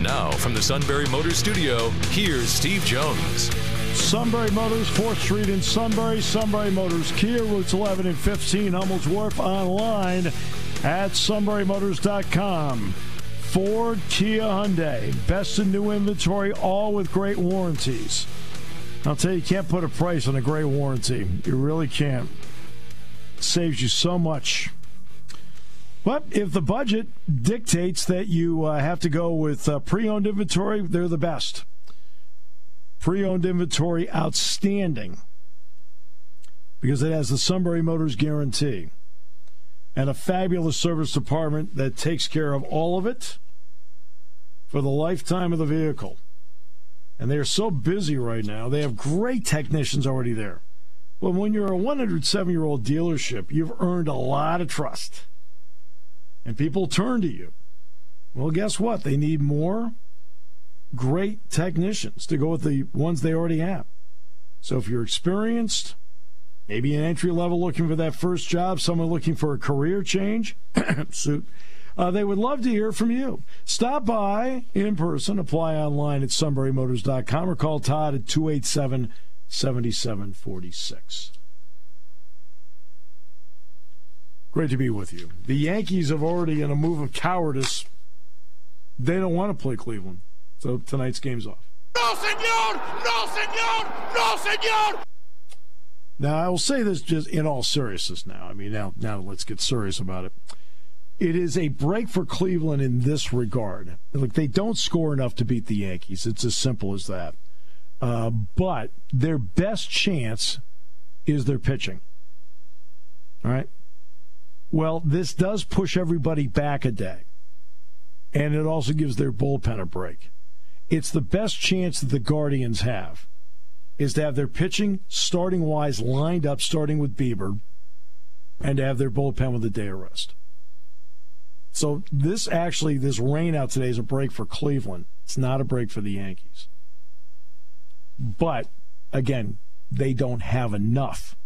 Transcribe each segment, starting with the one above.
Now, from the Sunbury Motors Studio, here's Steve Jones. Sunbury Motors, 4th Street in Sunbury. Sunbury Motors, Kia, routes 11 and 15, Hummel's Wharf, online at sunburymotors.com. Ford, Kia, Hyundai, best in new inventory, all with great warranties. I'll tell you, you can't put a price on a great warranty. You really can't saves you so much. But if the budget dictates that you uh, have to go with uh, pre owned inventory, they're the best. Pre owned inventory, outstanding because it has the Sunbury Motors guarantee and a fabulous service department that takes care of all of it for the lifetime of the vehicle. And they are so busy right now, they have great technicians already there. But when you're a 107 year old dealership, you've earned a lot of trust. And people turn to you. Well, guess what? They need more great technicians to go with the ones they already have. So if you're experienced, maybe an entry level looking for that first job, someone looking for a career change, suit. Uh, they would love to hear from you. Stop by in person, apply online at sunburymotors.com or call Todd at 287 7746. Great to be with you. The Yankees have already, in a move of cowardice, they don't want to play Cleveland. So tonight's game's off. No, senor! No, senor! No, senor! Now, I will say this just in all seriousness now. I mean, now, now let's get serious about it. It is a break for Cleveland in this regard. Look, they don't score enough to beat the Yankees. It's as simple as that. Uh, but their best chance is their pitching. All right. Well, this does push everybody back a day. And it also gives their bullpen a break. It's the best chance that the Guardians have is to have their pitching starting wise lined up, starting with Bieber, and to have their bullpen with a day of rest. So this actually, this rain out today is a break for Cleveland. It's not a break for the Yankees. But again, they don't have enough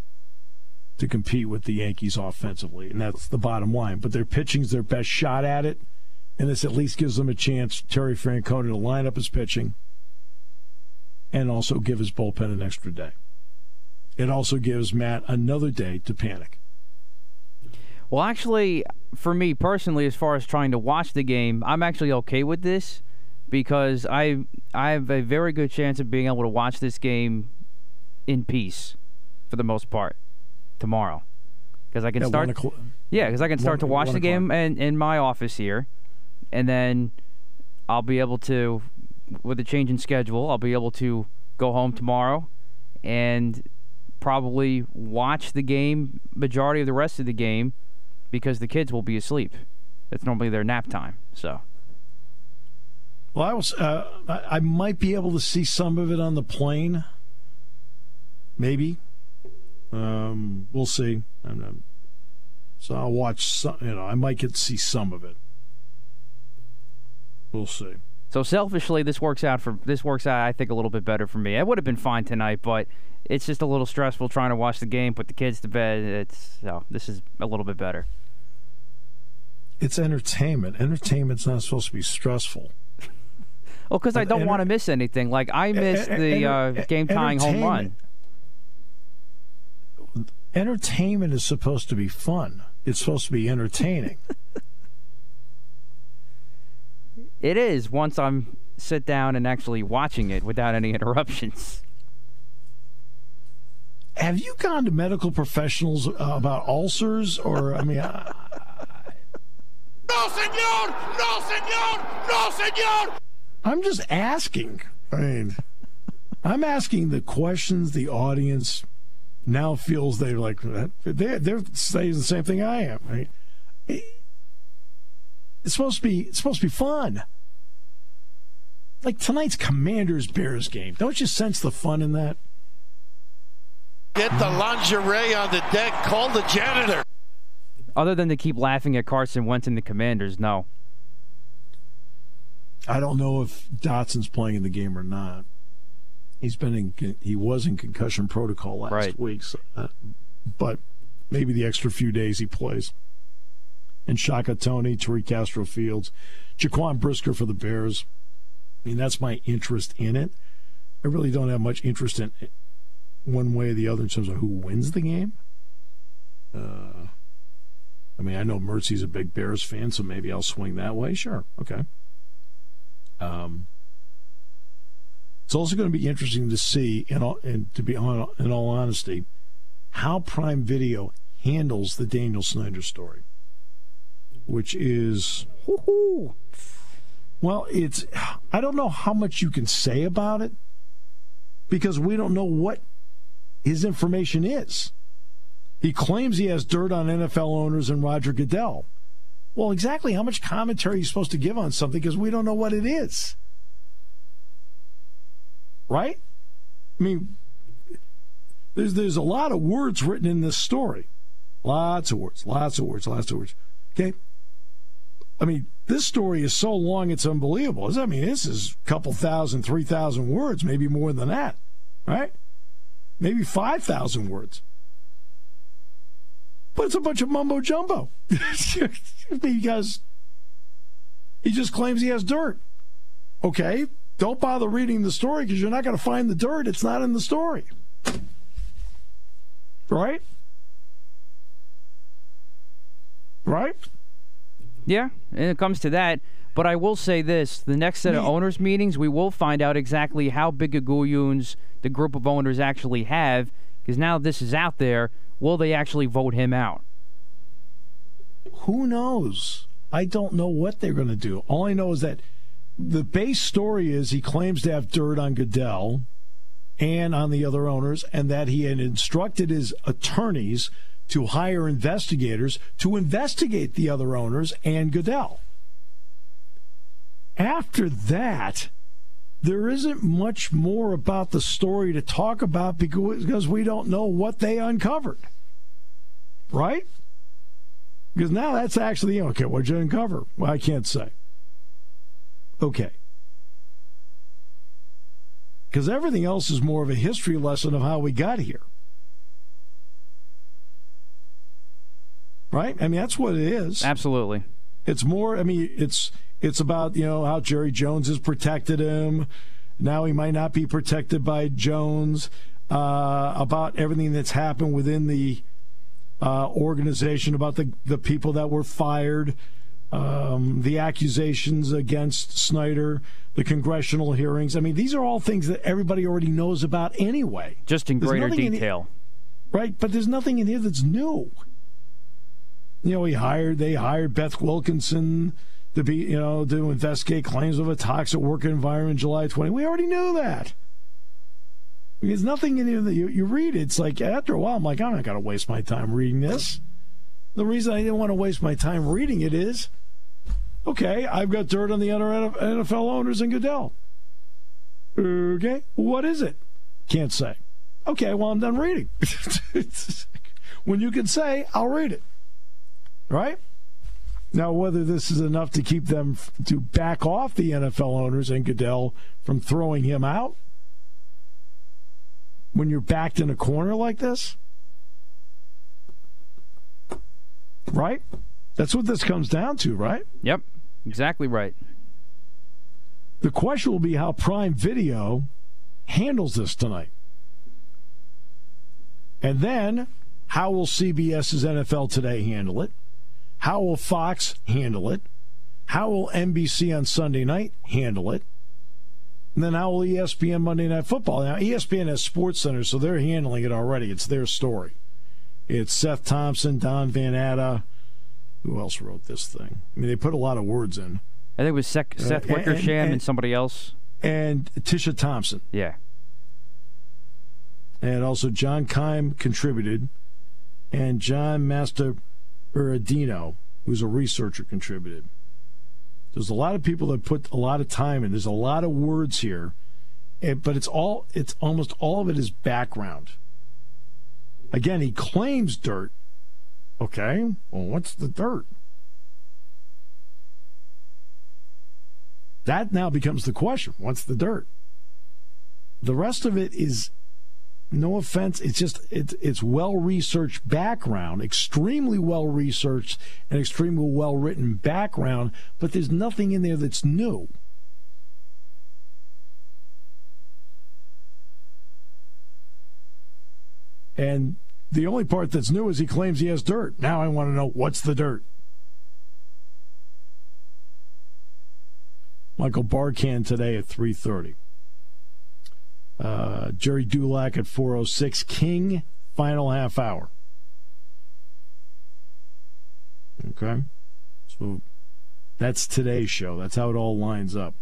to compete with the Yankees offensively, and that's the bottom line. But their pitching's their best shot at it, and this at least gives them a chance, Terry Francona, to line up his pitching and also give his bullpen an extra day. It also gives Matt another day to panic. Well, actually, for me personally, as far as trying to watch the game, I'm actually okay with this because I I have a very good chance of being able to watch this game in peace for the most part tomorrow because I can At start. yeah, because I can start one- to watch the game in, in my office here, and then I'll be able to, with a change in schedule, I'll be able to go home tomorrow and probably watch the game majority of the rest of the game because the kids will be asleep. That's normally their nap time. So Well, I was. Uh, I might be able to see some of it on the plane. Maybe. Um, we'll see. And, um, so I'll watch. Some, you know, I might get to see some of it. We'll see. So selfishly, this works out for this works out. I think a little bit better for me. It would have been fine tonight, but it's just a little stressful trying to watch the game, put the kids to bed. It's so this is a little bit better. It's entertainment. Entertainment's not supposed to be stressful. Well, because I don't enter- want to miss anything. Like I missed the uh, game tying home run. Entertainment- Entertainment is supposed to be fun. It's supposed to be entertaining. It is once I'm sit down and actually watching it without any interruptions. Have you gone to medical professionals uh, about ulcers, or I mean, uh, No, senor! No, senor! No, senor! I'm just asking. I mean, I'm asking the questions the audience now feels they're like they're they're saying the same thing I am. Right? It's supposed to be it's supposed to be fun. like tonight's Commanders Bears game. Don't you sense the fun in that? Get the lingerie on the deck. Call the janitor. Other than to keep laughing at Carson Wentz and the Commanders, no. I don't know if Dotson's playing in the game or not. He's been in he was in concussion protocol last Right. week, so, uh, but maybe the extra few days he plays. And Shaka Toney, Tariq Castro Fields, Jaquan Brisker for the Bears. I mean, that's my interest in it. I really don't have much interest in it one way or the other in terms of who wins the game. Uh, I mean, I know Mercy's a big Bears fan, so maybe I'll swing that way. Sure, okay. Um, it's also going to be interesting to see, and and to be on, in all honesty, how Prime Video handles the Daniel Snyder story, which is Woohoo! well, it's I don't know how much you can say about it because we don't know what his information is. He claims he has dirt on NFL owners and Roger Goodell. Well, exactly how much commentary are you supposed to give on something because we don't know what it is. Right? I mean, there's there's a lot of words written in this story. Lots of words, lots of words, lots of words. Okay? I mean, this story is so long it's unbelievable. I mean, this is a couple thousand, three thousand words, maybe more than that, right? Maybe five thousand words. But it's a bunch of mumbo jumbo because he just claims he has dirt. Okay, don't bother reading the story because you're not going to find the dirt. It's not in the story, right? Right? Yeah, and it comes to that. But I will say this: the next set of owners meetings, we will find out exactly how big a Guyuns the group of owners actually have. Because now this is out there, will they actually vote him out? Who knows? I don't know what they're going to do. All I know is that the base story is he claims to have dirt on Goodell and on the other owners, and that he had instructed his attorneys to hire investigators to investigate the other owners and Goodell. After that, there isn't much more about the story to talk about because we don't know what they uncovered. Right? Because now that's actually okay. What'd you uncover? Well, I can't say. Okay. Because everything else is more of a history lesson of how we got here. Right? I mean, that's what it is. Absolutely. It's more. I mean, it's it's about you know how Jerry Jones has protected him. Now he might not be protected by Jones. Uh, about everything that's happened within the uh, organization, about the the people that were fired, um, the accusations against Snyder, the congressional hearings. I mean, these are all things that everybody already knows about anyway. Just in There's greater nothing in detail. Right, but there's nothing in here that's new. You know, he hired they hired Beth Wilkinson to be, you know, to investigate claims of a toxic work environment July 20. We already knew that. There's nothing in here that you, you read. It's like after a while, I'm like, I'm not going to waste my time reading this. The reason I didn't want to waste my time reading it is, okay, I've got dirt on the other NFL owners in Goodell. Okay, what is it? Can't say. Okay, well, I'm done reading. when you can say, I'll read it. Right? Now, whether this is enough to keep them to back off the NFL owners and Goodell from throwing him out when you're backed in a corner like this, right? That's what this comes down to, right? Yep. Exactly right. The question will be how Prime Video handles this tonight. And then, how will CBS's NFL Today handle it? How will Fox handle it? How will NBC on Sunday night handle it? And then how will ESPN Monday Night Football? Now, ESPN has Sports Center, so they're handling it already. It's their story. It's Seth Thompson, Don Van Natta. Who else wrote this thing? I mean, they put a lot of words in. I think it was Sec- Seth uh, and- Wickersham and, and- somebody else. And Tisha Thompson. Yeah. and also John Keim contributed, and John Master Uradino, who's a researcher, contributed. There's a lot of people that put a lot of time in. There's a lot of words here, and, but it's all it's almost all of it is background. Again, he claims dirt. Okay, well, what's the dirt? That now becomes the question. What's the dirt? The rest of it is no offense, it's just it's it's well researched background, extremely well researched and extremely well written background, but there's nothing in there that's new. And the only part that's new is he claims he has dirt. Now I want to know what's the dirt. Michael Barkann today at 3:30. Uh, Gerry Dulac at 406. King, final half hour. Okay. So that's today's show. That's how it all lines up.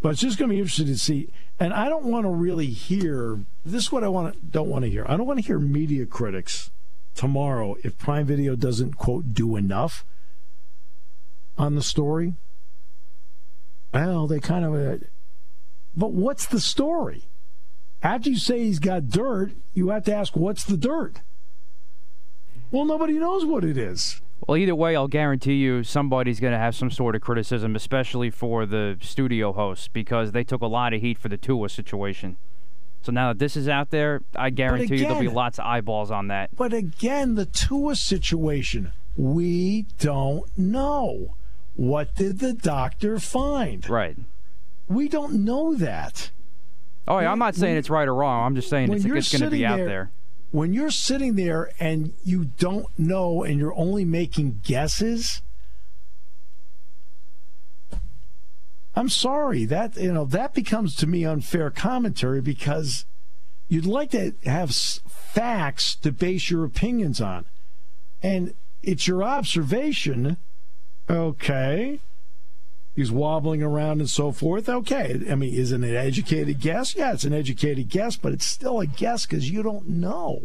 But it's just going to be interesting to see. And I don't want to really hear this is what I want to, don't want to hear. I don't want to hear media critics tomorrow if Prime Video doesn't, quote, do enough on the story. Well, they kind of. Uh, but what's the story? After you say he's got dirt, you have to ask, what's the dirt? Well, nobody knows what it is. Well, either way, I'll guarantee you somebody's going to have some sort of criticism, especially for the studio hosts, because they took a lot of heat for the Tua situation. So now that this is out there, I guarantee again, you there'll be lots of eyeballs on that. But again, the Tua situation, we don't know. What did the doctor find? Right. We don't know that. Oh, yeah, I'm not saying it's right or wrong. I'm just saying it's, it's going to be out there, there. When you're sitting there and you don't know and you're only making guesses, I'm sorry that you know that becomes to me unfair commentary because you'd like to have facts to base your opinions on, and it's your observation. Okay, he's wobbling around and so forth. Okay, I mean, is it an educated guess? Yeah, it's an educated guess, but it's still a guess because you don't know.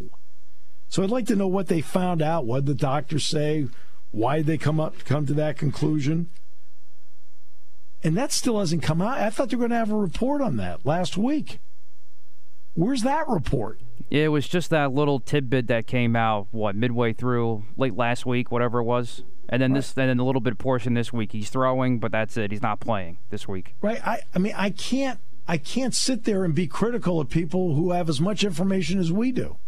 So I'd like to know what they found out. What did the doctors say? Why did they come up come to that conclusion? And that still hasn't come out. I thought they were going to have a report on that last week. Where's that report? It was just that little tidbit that came out, what, midway through, late last week, whatever it was. And then right. this, then a little bit portion this week. He's throwing, but that's it. He's not playing this week. Right. I, I mean, I can't, I can't sit there and be critical of people who have as much information as we do.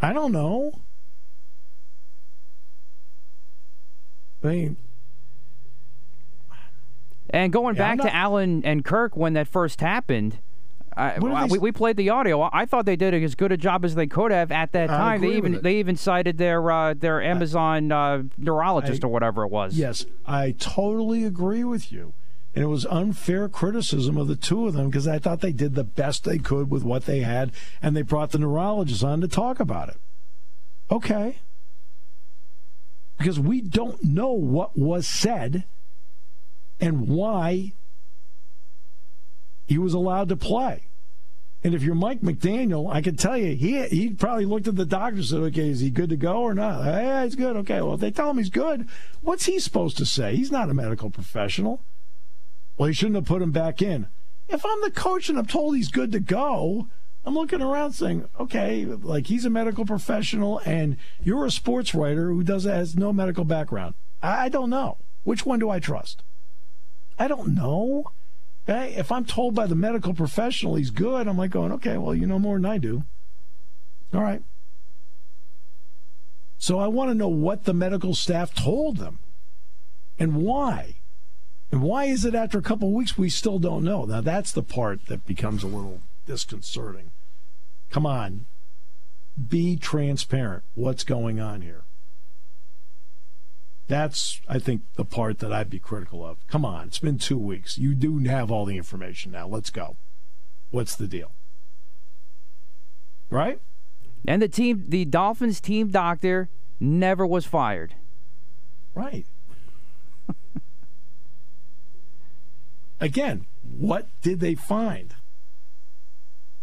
I don't know. I mean, and going yeah, back not... to Allen and Kirk when that first happened, I, we, we played the audio. I thought they did as good a job as they could have at that time. They even they even cited their uh, their Amazon uh, neurologist I, or whatever it was. Yes, I totally agree with you. And it was unfair criticism of the two of them because I thought they did the best they could with what they had, and they brought the neurologist on to talk about it. Okay. Because we don't know what was said and why he was allowed to play. And if you're Mike McDaniel, I can tell you, he he probably looked at the doctor and said, okay, is he good to go or not? Yeah, he's good. Okay, well, if they tell him he's good, what's he supposed to say? He's not a medical professional. Well, he shouldn't have put him back in. If I'm the coach and I'm told he's good to go, I'm looking around saying, okay, like he's a medical professional and you're a sports writer who does has no medical background. I don't know. Which one do I trust? I don't know. Okay? If I'm told by the medical professional he's good, I'm like going, okay, well, you know more than I do. All right. So I want to know what the medical staff told them and why. And why is it after a couple of weeks we still don't know? Now that's the part that becomes a little disconcerting. Come on. Be transparent. What's going on here? That's, I think, the part that I'd be critical of. Come on, it's been two weeks. You do have all the information now. Let's go. What's the deal? Right? And the team, the Dolphins team doctor never was fired. Right. Again, what did they find?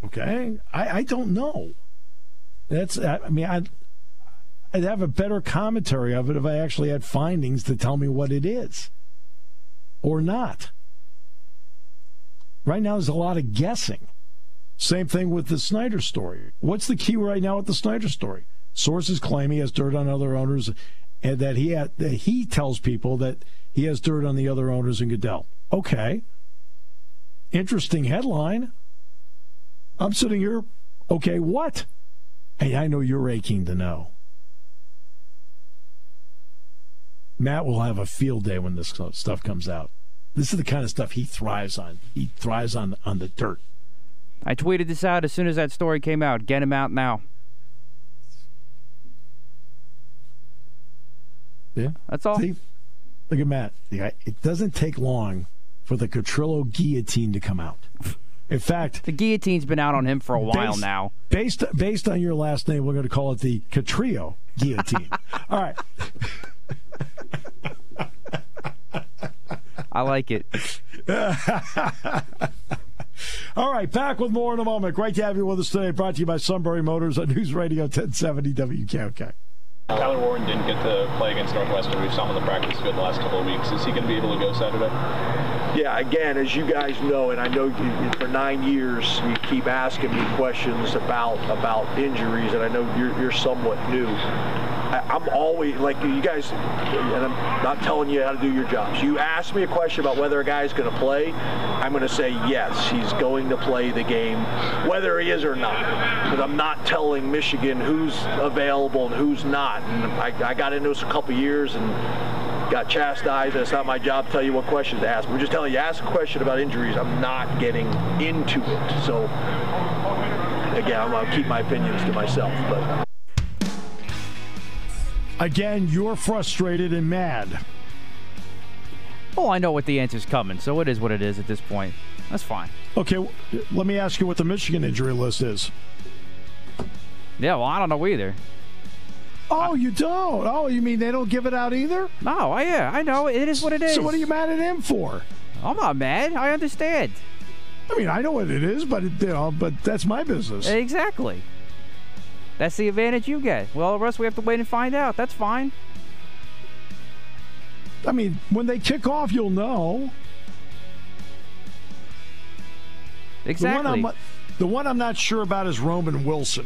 Okay, I, I don't know. That's I mean I I'd have a better commentary of it if I actually had findings to tell me what it is. or not. Right now, there's a lot of guessing. Same thing with the Snyder story. What's the key right now with the Snyder story? Sources claim he has dirt on other owners, and that he had, that he tells people that he has dirt on the other owners in Goodell. Okay, interesting headline. I'm sitting here. Okay, what? Hey, I know you're aching to know. Matt will have a field day when this stuff comes out. This is the kind of stuff he thrives on. He thrives on on the dirt. I tweeted this out as soon as that story came out. Get him out now. Yeah, that's all. See, look at Matt. Yeah, It doesn't take long for the Catrillo guillotine to come out. In fact, the guillotine's been out on him for a while based, now. Based based on your last name, we're going to call it the Catrillo guillotine. all right. I like it. All right, back with more in a moment. Great to have you with us today. Brought to you by Sunbury Motors on News Radio 1070 WKOK. Tyler Warren didn't get to play against Northwestern. We've saw him in the practice field the last couple of weeks. Is he going to be able to go Saturday? Yeah, again, as you guys know, and I know you, for nine years you keep asking me questions about about injuries, and I know you're, you're somewhat new. I'm always like you guys, and I'm not telling you how to do your jobs. You ask me a question about whether a guy's going to play, I'm going to say yes, he's going to play the game, whether he is or not. But I'm not telling Michigan who's available and who's not. And I, I got into this a couple years and got chastised, it's not my job to tell you what questions to ask. We're just telling you, ask a question about injuries. I'm not getting into it. So, again, I'm to keep my opinions to myself. But Again, you're frustrated and mad. Oh, I know what the answer's coming, so it is what it is at this point. That's fine. Okay, let me ask you what the Michigan injury list is. Yeah, well, I don't know either. Oh, you don't? Oh, you mean they don't give it out either? No, I, yeah, I know. It is what it is. So what are you mad at him for? I'm not mad. I understand. I mean, I know what it is, but it, you know, but that's my business. Exactly. That's the advantage you get. Well, Russ, we have to wait and find out. That's fine. I mean, when they kick off, you'll know. Exactly. The one I'm, the one I'm not sure about is Roman Wilson.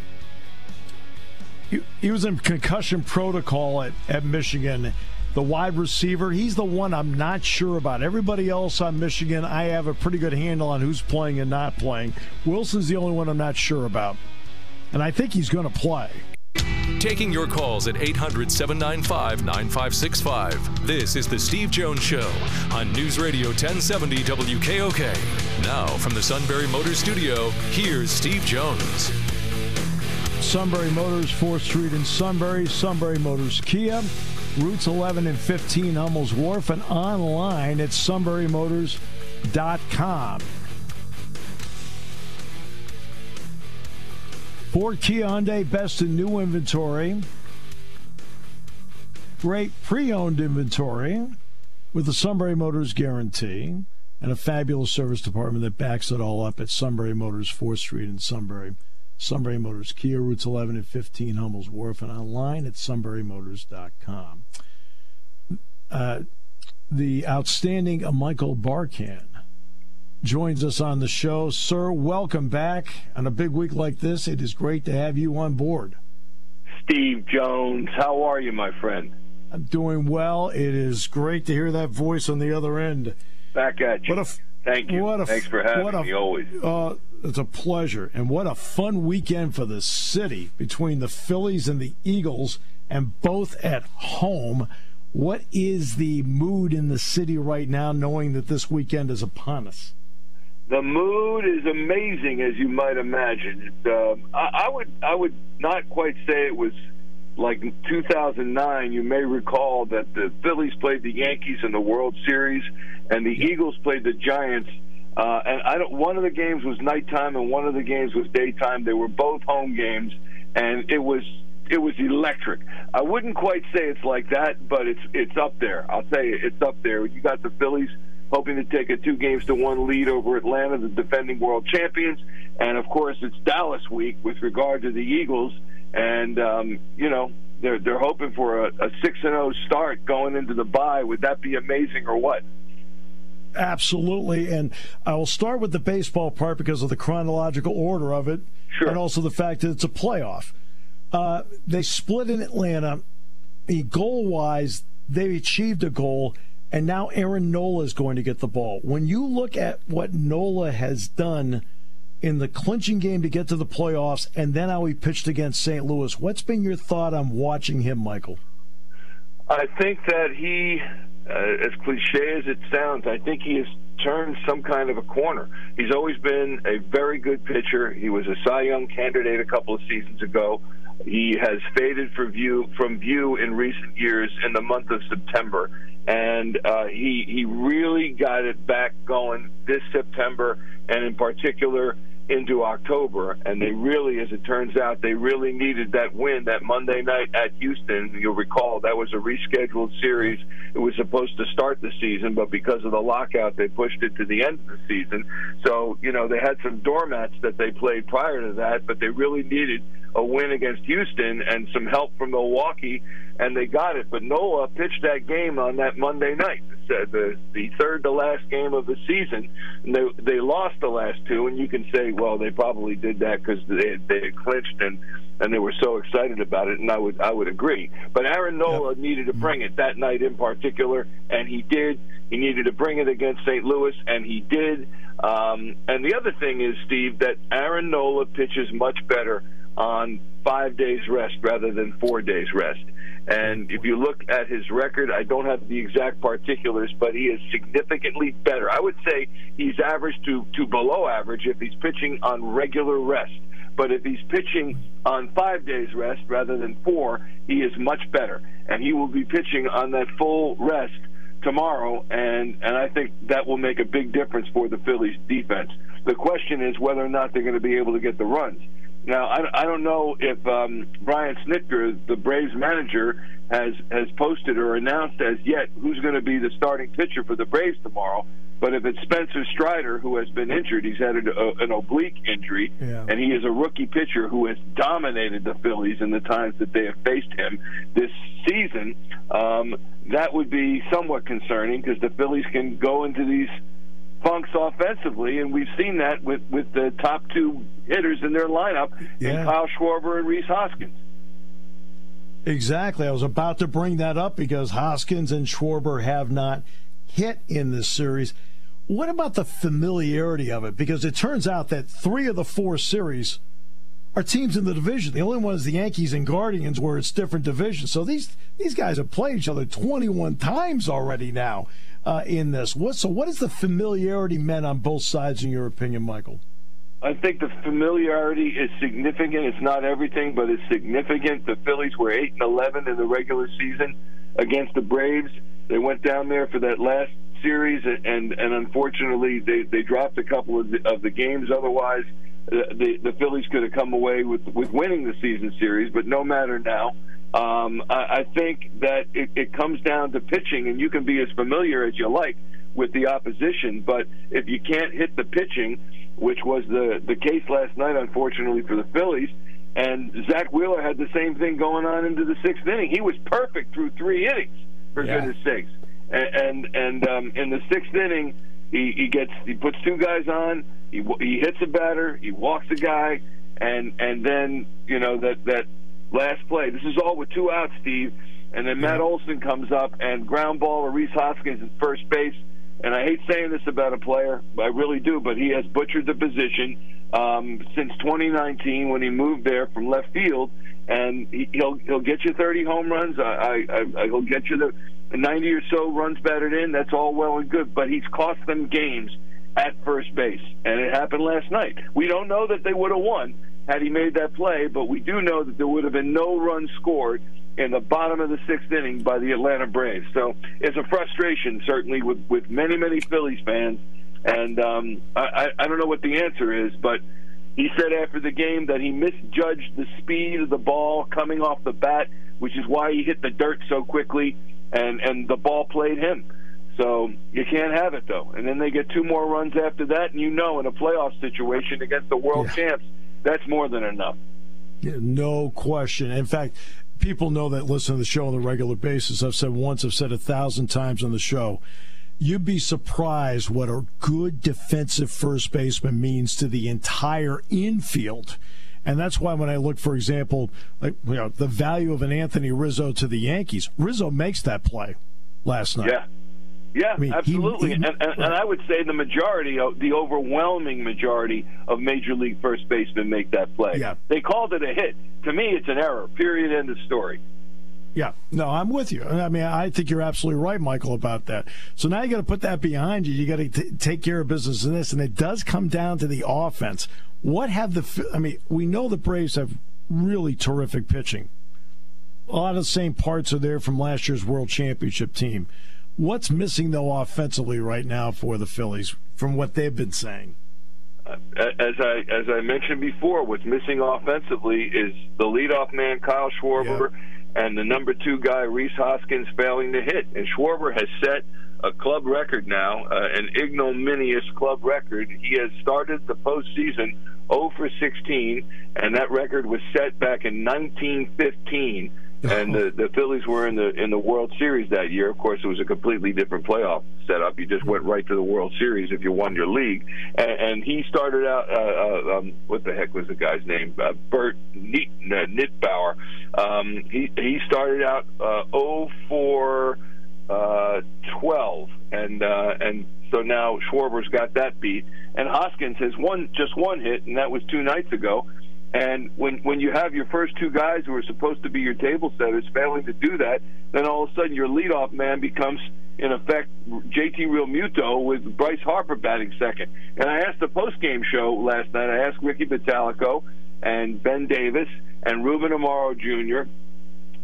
He, he was in concussion protocol at, at Michigan. The wide receiver, he's the one I'm not sure about. Everybody else on Michigan, I have a pretty good handle on who's playing and not playing. Wilson's the only one I'm not sure about and I think he's going to play. Taking your calls at 800 795 9565. This is The Steve Jones Show on News Radio 1070 WKOK. Now, from the Sunbury Motors Studio, here's Steve Jones. Sunbury Motors, 4th Street in Sunbury, Sunbury Motors Kia, routes 11 and 15 Hummels Wharf, and online at sunburymotors.com. Ford Kia Hyundai best in new inventory. Great pre-owned inventory with the Sunbury Motors guarantee and a fabulous service department that backs it all up at Sunbury Motors, 4th Street in Sunbury. Sunbury Motors, Kia routes 11 and 15, Hummels Wharf, and online at sunburymotors.com. Uh, the outstanding Michael Barkann joins us on the show. Sir, welcome back on a big week like this. It is great to have you on board. Steve Jones, how are you, my friend? I'm doing well. It is great to hear that voice on the other end. Back at you. What a, Thank you. What a, Thanks for having a, me always. Uh, it's a pleasure. And what a fun weekend for the city between the Phillies and the Eagles, and both at home. What is the mood in the city right now, knowing that this weekend is upon us? The mood is amazing, as you might imagine. Uh, I, I would I would not quite say it was like 2009. You may recall that the Phillies played the Yankees in the World Series, and the Eagles played the Giants. Uh, and I don't. One of the games was nighttime, and one of the games was daytime. They were both home games, and it was it was electric. I wouldn't quite say it's like that, but it's it's up there. I'll say it's up there. You got the Phillies hoping to take a two games to one lead over Atlanta, the defending world champions. And of course, it's Dallas week with regard to the Eagles. And, um, you know, they're, they're hoping for a, a 6 and 0 start going into the bye. Would that be amazing or what? Absolutely. And I will start with the baseball part because of the chronological order of it, Sure. and also the fact that it's a playoff. Uh, they split in Atlanta. Goal wise, they achieved a goal, and now Aaron Nola is going to get the ball. When you look at what Nola has done in the clinching game to get to the playoffs, and then how he pitched against St. Louis, what's been your thought on watching him, Michael? I think that he, uh, as cliche as it sounds, I think he has turned some kind of a corner. He's always been a very good pitcher. He was a Cy Young candidate a couple of seasons ago. He has faded for view from view in recent years in the month of September, and uh, he he really got it back going this September, and in particular into October, and they really, as it turns out, they really needed that win that Monday night at Houston. You'll recall that was a rescheduled series. It was supposed to start the season, but because of the lockout, they pushed it to the end of the season. So, you know, they had some doormats that they played prior to that, but they really needed a win against Houston and some help from Milwaukee, and they got it. But Nola pitched that game on that Monday night, the the, third to last game of the season, and they they lost the last two. And you can say, well, they probably did that because they they had clinched and and they were so excited about it. And I would I would agree. But Aaron Nola needed to bring it that night in particular, and he did. He needed to bring it against St. Louis, and he did. Um, and the other thing is, Steve, that Aaron Nola pitches much better on five days rest rather than four days rest. And if you look at his record, I don't have the exact particulars, but he is significantly better. I would say he's average to, to below average if he's pitching on regular rest. But if he's pitching on five days rest rather than four, he is much better. And he will be pitching on that full rest tomorrow, and, and I think that will make a big difference for the Phillies defense. The question is whether or not they're going to be able to get the runs. Now, I, I don't know if um, Brian Snitker, the Braves manager, has has posted or announced as yet who's going to be the starting pitcher for the Braves tomorrow. But if it's Spencer Strider, who has been injured, he's had a, a, an oblique injury, Yeah. and he is a rookie pitcher who has dominated the Phillies in the times that they have faced him this season. Um, that would be somewhat concerning because the Phillies can go into these funks offensively, and we've seen that with, with the top two hitters in their lineup, Yeah. and Kyle Schwarber and Rhys Hoskins. Exactly. I was about to bring that up because Hoskins and Schwarber have not hit in this series. What about the familiarity of it? Because it turns out that three of the four series are teams in the division. The only one is the Yankees and Guardians, where it's different divisions. So these these guys have played each other 21 times already now uh, in this. What so? What is the familiarity meant on both sides, in your opinion, Michael? I think the familiarity is significant. It's not everything, but it's significant. The Phillies were eight and eleven in the regular season against the Braves. They went down there for that last series, and and unfortunately they they dropped a couple of the, of the games. Otherwise, the the Phillies could have come away with with winning the season series. But no matter now. Um, I, I think that it, it comes down to pitching, and you can be as familiar as you like with the opposition, but if you can't hit the pitching, which was the the case last night, unfortunately for the Phillies. And Zack Wheeler had the same thing going on into the sixth inning. He was perfect through three innings, for Yeah. goodness sakes. And and, and um, in the sixth inning, he, he gets he puts two guys on. He he hits a batter. He walks a guy, and and then you know that that last play. This is all with two outs, Steve. And then Matt Olson comes up and ground ball to Rhys Hoskins at first base. And I hate saying this about a player, I really do, but he has butchered the position um, since 2019 when he moved there from left field. And he, he'll he'll get you 30 home runs. I, I, I he'll get you the 90 or so runs batted in. That's all well and good, but he's cost them games at first base, and it happened last night. We don't know that they would have won had he made that play, but we do know that there would have been no runs scored in the bottom of the sixth inning by the Atlanta Braves. So it's a frustration, certainly, with, with many, many Phillies fans. And um, I, I, I don't know what the answer is, but he said after the game that he misjudged the speed of the ball coming off the bat, which is why he hit the dirt so quickly, and, and the ball played him. So you can't have it, though. And then they get two more runs after that, and you know, in a playoff situation against the world Yeah. champs, that's more than enough. Yeah, No question. In fact, people know that listen to the show on a regular basis. I've said once, I've said a thousand times on the show. you'd be surprised what a good defensive first baseman means to the entire infield. And that's why when I look, for example, like you know, the value of an Anthony Rizzo to the Yankees, Rizzo makes that play last night. Yeah. Yeah, I mean, absolutely. he- and, and, and I would say the majority, the overwhelming majority of Major League first basemen make that play. Yeah. They called it a hit. To me, it's an error. Period. End of story. Yeah, no, I'm with you. I mean, I think you're absolutely right, Michael, about that. So now you got to put that behind you. You got to take care of business in this, and it does come down to the offense. What have the? I mean, we know the Braves have really terrific pitching. A lot of the same parts are there from last year's World Championship team. What's missing though offensively right now for the Phillies, from what they've been saying? Uh, as I as I mentioned before, what's missing offensively is the leadoff man Kyle Schwarber and the number two guy Rhys Hoskins failing to hit. And Schwarber has set a club record now, uh, an ignominious club record. He has started the postseason 0 for 16, and that record was set back in 1915. And the, the Phillies were in the in the World Series that year. Of course, it was a completely different playoff setup. You just went right to the World Series if you won your league. And, and he started out. Uh, uh, um, what the heck was the guy's name? Uh, Bert Niet, uh, Nitbauer. Um, he he started out uh, 0 for uh, 12, and uh, and so now Schwarber's got that beat, and Hoskins has won just one hit, and that was two nights ago. And when when you have your first two guys who are supposed to be your table setters failing to do that, then all of a sudden your leadoff man becomes in effect JT Realmuto with Bryce Harper batting second. And I asked the post game show last night. I asked Ricky Bottalico and Ben Davis and Ruben Amaro Jr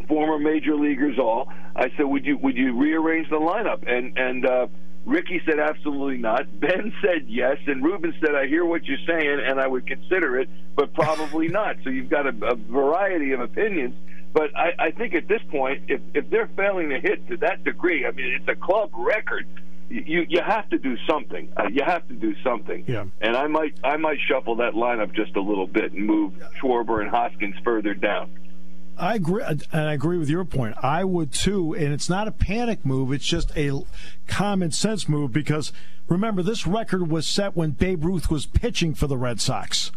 former major leaguers all. I said, would you would you rearrange the lineup? And and uh, Ricky said absolutely not. Ben said yes, and Ruben said, I hear what you're saying, and I would consider it, but probably not. So you've got a, a variety of opinions. But I, I think at this point, if if they're failing to hit to that degree, I mean, it's a club record. You you have to do something. Uh, you have to do something. Yeah. And I might I might shuffle that lineup just a little bit and move Schwarber and Hoskins further down. I agree, uh, and I agree with your point. I would too, and it's not a panic move; it's just a common sense move. Because remember, this record was set when Babe Ruth was pitching for the Red Sox.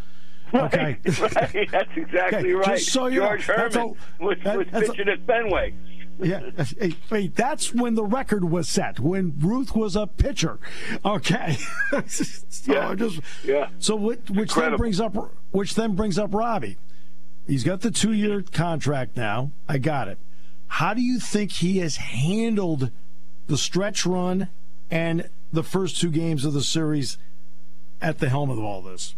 Okay, right. That's exactly Okay, right. just so you George Herman a- was, that- was that's a- pitching at Fenway. yeah. Hey, wait, that's when the record was set. When Ruth was a pitcher. Okay. so Yeah. Just Yeah. So which, which then brings up which then brings up Robbie. He's got the two year contract now. I got it. How do you think he has handled the stretch run and the first two games of the series at the helm of all this?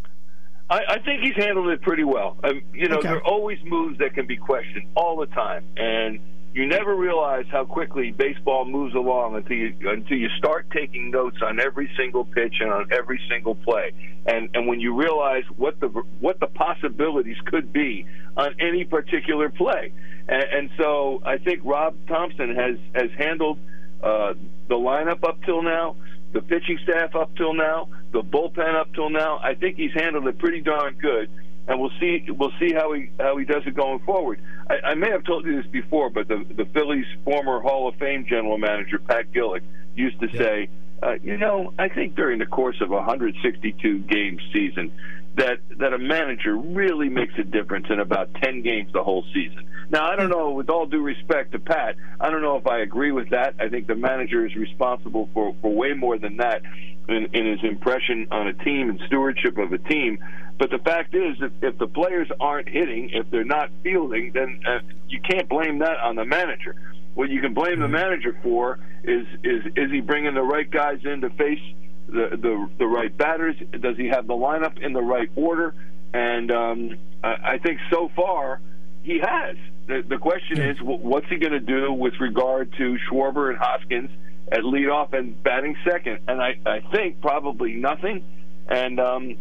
I, I think he's handled it pretty well. Um, you know, Okay. there are always moves that can be questioned all the time, and you never realize how quickly baseball moves along until you until you start taking notes on every single pitch and on every single play. And and when you realize what the what the possibilities could be on any particular play, and, and so I think Rob Thomson has has handled uh, the lineup up till now, the pitching staff up till now, the bullpen up till now. I think he's handled it pretty darn good, and we'll see we'll see how he how he does it going forward. I, I may have told you this before, but the the Phillies' former Hall of Fame general manager Pat Gillick used to say, uh, you know, I think during the course of a 162 game season. That, that a manager really makes a difference in about 10 games the whole season. Now, I don't know, with all due respect to Pat, I don't know if I agree with that. I think the manager is responsible for, for way more than that in, in his impression on a team and stewardship of a team. But the fact is, if, if the players aren't hitting, if they're not fielding, then uh, you can't blame that on the manager. What you can blame the manager for is is is he bringing the right guys in to face the the, the right batters? Does he have the lineup in the right order? And um, I, I think so far he has. The, the question is, what's he going to do with regard to Schwarber and Hoskins at leadoff and batting second? And I, I think probably nothing. And um,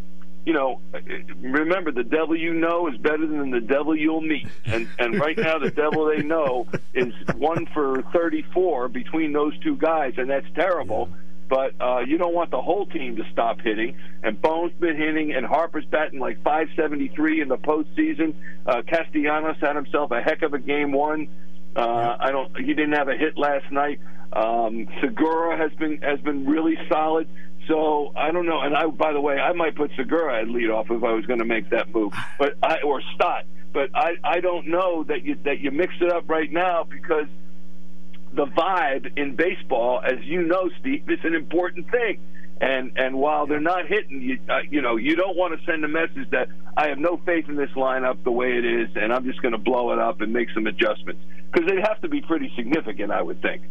you know, remember the devil you know is better than the devil you'll meet. And and right now the devil they know is one for 34 between those two guys, and that's terrible. But uh, you don't want the whole team to stop hitting. And Bohm's been hitting, and Harper's batting like 573 in the postseason. Uh, Castellanos had himself a heck of a game one. Uh, I don't. He didn't have a hit last night. Um, Segura has been has been really solid. So I don't know. And I, by the way, I might put Segura at leadoff if I was going to make that move, but I or Stott. But I, I don't know that you that you mix it up right now because the vibe in baseball, as you know, Steve, is an important thing. And and while they're not hitting, you uh, you know, you don't want to send a message that I have no faith in this lineup the way it is, and I'm just going to blow it up and make some adjustments because they'd have to be pretty significant, I would think.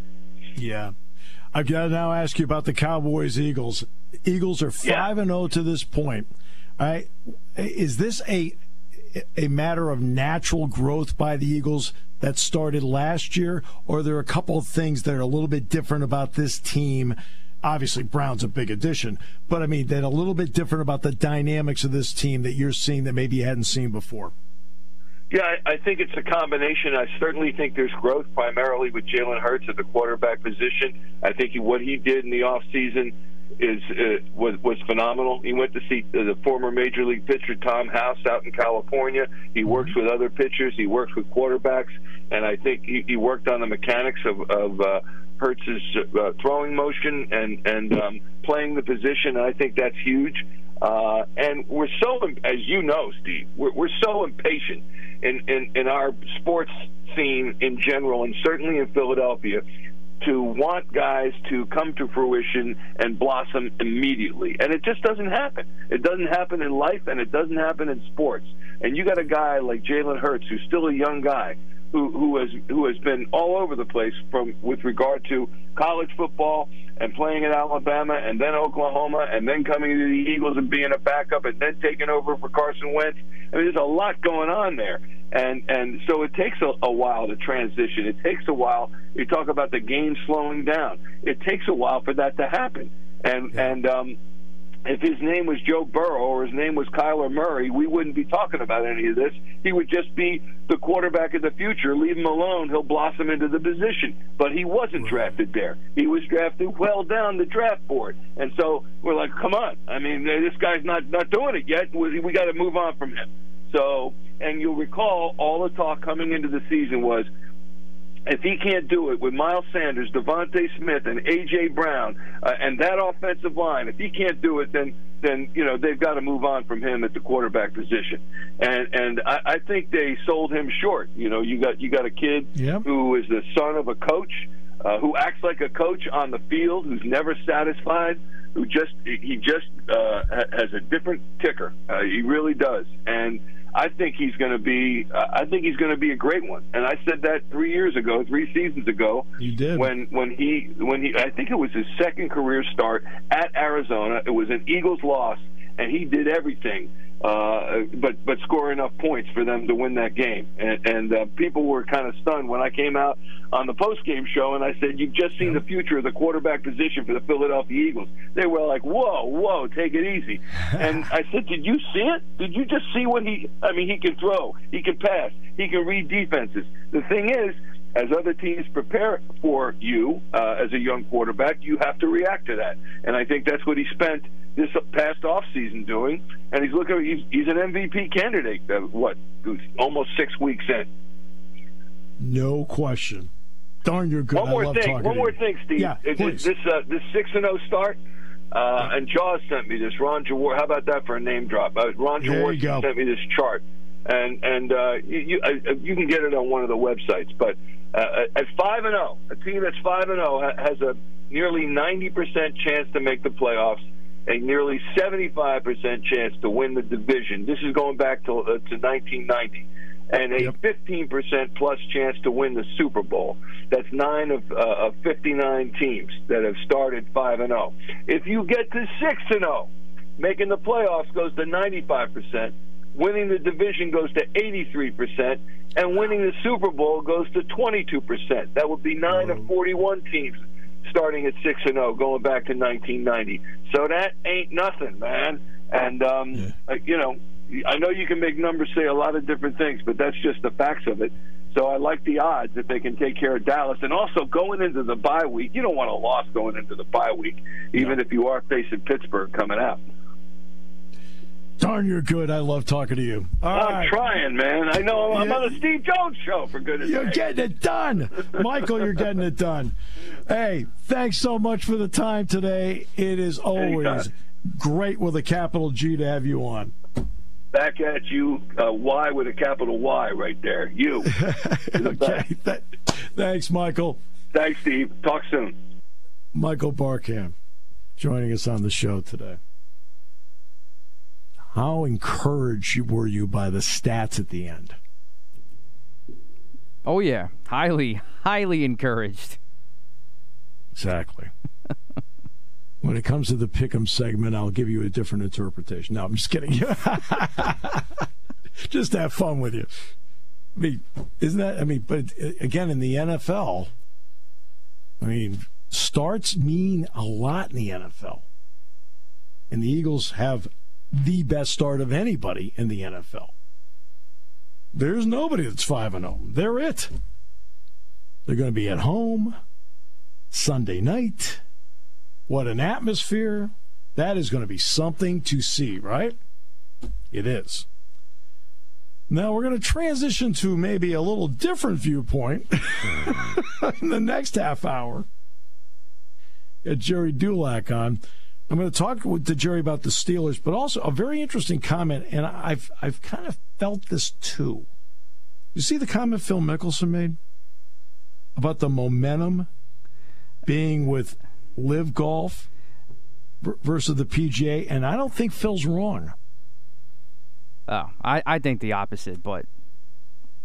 Yeah. I've got to now ask you about the Cowboys Eagles. Eagles are five and zero oh to this point. All right, is this a a matter of natural growth by the Eagles that started last year, or are there a couple of things that are a little bit different about this team obviously Brown's a big addition, but I mean that a little bit different about the dynamics of this team that you're seeing that maybe you hadn't seen before. Yeah, I, think it's a combination. I certainly think there's growth primarily with Jalen Hurts at the quarterback position. I think he, what he did in the off season is uh, was was phenomenal. He went to see the former major league pitcher Tom House out in California. He works with other pitchers. He works with quarterbacks, and I think he, he worked on the mechanics of, of uh, Hurts's uh, throwing motion and and um, playing the position. And I think that's huge. Uh, and we're so, as you know, Steve, we're, we're so impatient in, in, in our sports scene in general, and certainly in Philadelphia, to want guys to come to fruition and blossom immediately. And it just doesn't happen. It doesn't happen in life, and it doesn't happen in sports. And you got a guy like Jalen Hurts, who's still a young guy, who, who has who has been all over the place from with regard to college football and playing at Alabama and then Oklahoma and then coming to the Eagles and being a backup and then taking over for Carson Wentz. I mean, there's a lot going on there, and and so it takes a, a while to transition. It takes a while. You talk about the game slowing down. It takes a while for that to happen, and yeah. and um, if his name was Joe Burrow or his name was Kyler Murray, we wouldn't be talking about any of this. He would just be the quarterback of the future. Leave him alone. He'll blossom into the position. But he wasn't drafted there. He was drafted well down the draft board. And so we're like, come on. I mean, eh, this guy's not, not doing it yet. We, we got to move on from him. So, and you'll recall all the talk coming into the season was – if he can't do it with Miles Sanders, DeVonta Smith, and AJ Brown, uh, and that offensive line, if he can't do it, then then you know they've got to move on from him at the quarterback position. And and I, I think they sold him short. You know, you got you got a kid yep. who is the son of a coach, uh, who acts like a coach on the field, who's never satisfied, who just he just uh, has a different ticker. Uh, he really does, and I think he's going to be. Uh, I think he's going to be a great one. And I said that three years ago, three seasons ago. You did when when he when he. I think it was his second career start at Arizona. It was an Eagles loss, and he did everything uh, but but score enough points for them to win that game. And, and uh, people were kind of stunned when I came out on the post game show and I said, "You've just seen the future of the quarterback position for the Philadelphia Eagles." They were like, "Whoa, whoa, take it easy." and I said, "Did you see it? Did you just see what he? I mean, he can throw, he can pass, he can read defenses. The thing is." As other teams prepare for you uh, as a young quarterback, you have to react to that. And I think that's what he spent this past off season doing, and he's looking. He's, he's an MVP candidate. Uh, what? Almost six weeks in. No question. Darn, you're good. One more thing. One more thing, Steve. Yeah, please. This uh, this six and zero oh start. Uh, and Jaws sent me this. Ron Jaworski. How about that for a name drop? Uh, Ron Jaworski sent me this chart, and and uh, you you, uh, you, can get it on one of the websites. But uh, at five and zero, oh, a team that's five and zero oh has a nearly ninety percent chance to make the playoffs a nearly 75% chance to win the division. This is going back to, uh, to 1990. And a yep. 15% plus chance to win the Super Bowl. That's nine of, uh, of 59 teams that have started 5 and 0. If you get to 6 and 0, making the playoffs goes to 95%, winning the division goes to 83%, and winning the Super Bowl goes to 22%. That would be 9 of 41 teams starting at six and zero, oh, going back to 1990. So that ain't nothing, man. And um, yeah. Uh, you know, I know you can make numbers say a lot of different things, but that's just the facts of it. So I like the odds that they can take care of Dallas. And also going into the bye week, you don't want a loss going into the bye week, even no. if you are facing Pittsburgh coming out. Darn, you're good. I love talking to you. All I'm right. trying, man. I know I'm Yeah. on the Steve Jones show for goodness You're sake. getting it done. Michael, you're getting it done. Hey, thanks so much for the time today. It is always Anytime. great with a capital G to have you on. Back at you, uh, Y with a capital Y right there. You. Okay. Th- thanks, Michael. Thanks, Steve. Talk soon. Michael Barkann joining us on the show today. How encouraged were you by the stats at the end? Oh yeah, highly, highly encouraged. Exactly. when it comes to the pick'em segment, I'll give you a different interpretation. No, I'm just kidding. just have fun with you. I mean, isn't that? I mean, but uh, again, in the NFL, I mean, starts mean a lot in the NFL, and the Eagles have the best start of anybody in the NFL. There's nobody that's five and zero. They're it. They're going to be at home. Sunday night. What an atmosphere. That is going to be something to see, right? It is. Now we're going to transition to maybe a little different viewpoint in the next half hour. Got Gerry Dulac on. I'm going to talk with to Jerry about the Steelers, but also a very interesting comment, and I've I've kind of felt this too. You see the comment Phil Mickelson made about the momentum being with LIV Golf versus the PGA, and I don't think Phil's wrong. Oh, I, I think the opposite, but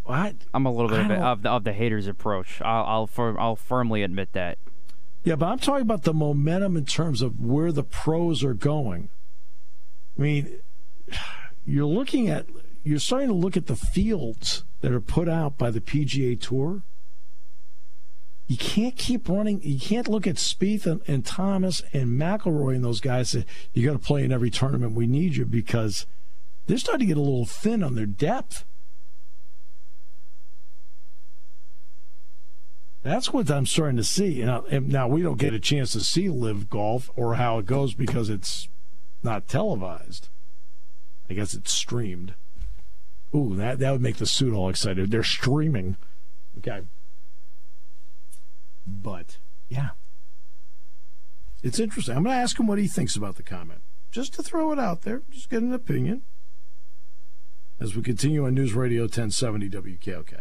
What? I'm a little bit of, a, of the of the haters approach. I'll I'll, fir- I'll firmly admit that. Yeah, but I'm talking about the momentum in terms of where the pros are going. I mean, you're looking at, you're starting to look at the fields that are put out by the PGA Tour. You can't keep running. You can't look at Spieth and, and Thomas and McIlroy and those guys. Say, you got to play in every tournament. We need you because they're starting to get a little thin on their depth. That's what I'm starting to see. You uh, and now we don't get a chance to see LIV Golf or how it goes because it's not televised. I guess it's streamed. Ooh, that that would make the suit all excited. They're streaming. Okay. But yeah. It's interesting. I'm going to ask him what he thinks about the comment. Just to throw it out there, just get an opinion. As we continue on News Radio 1070 WKOK.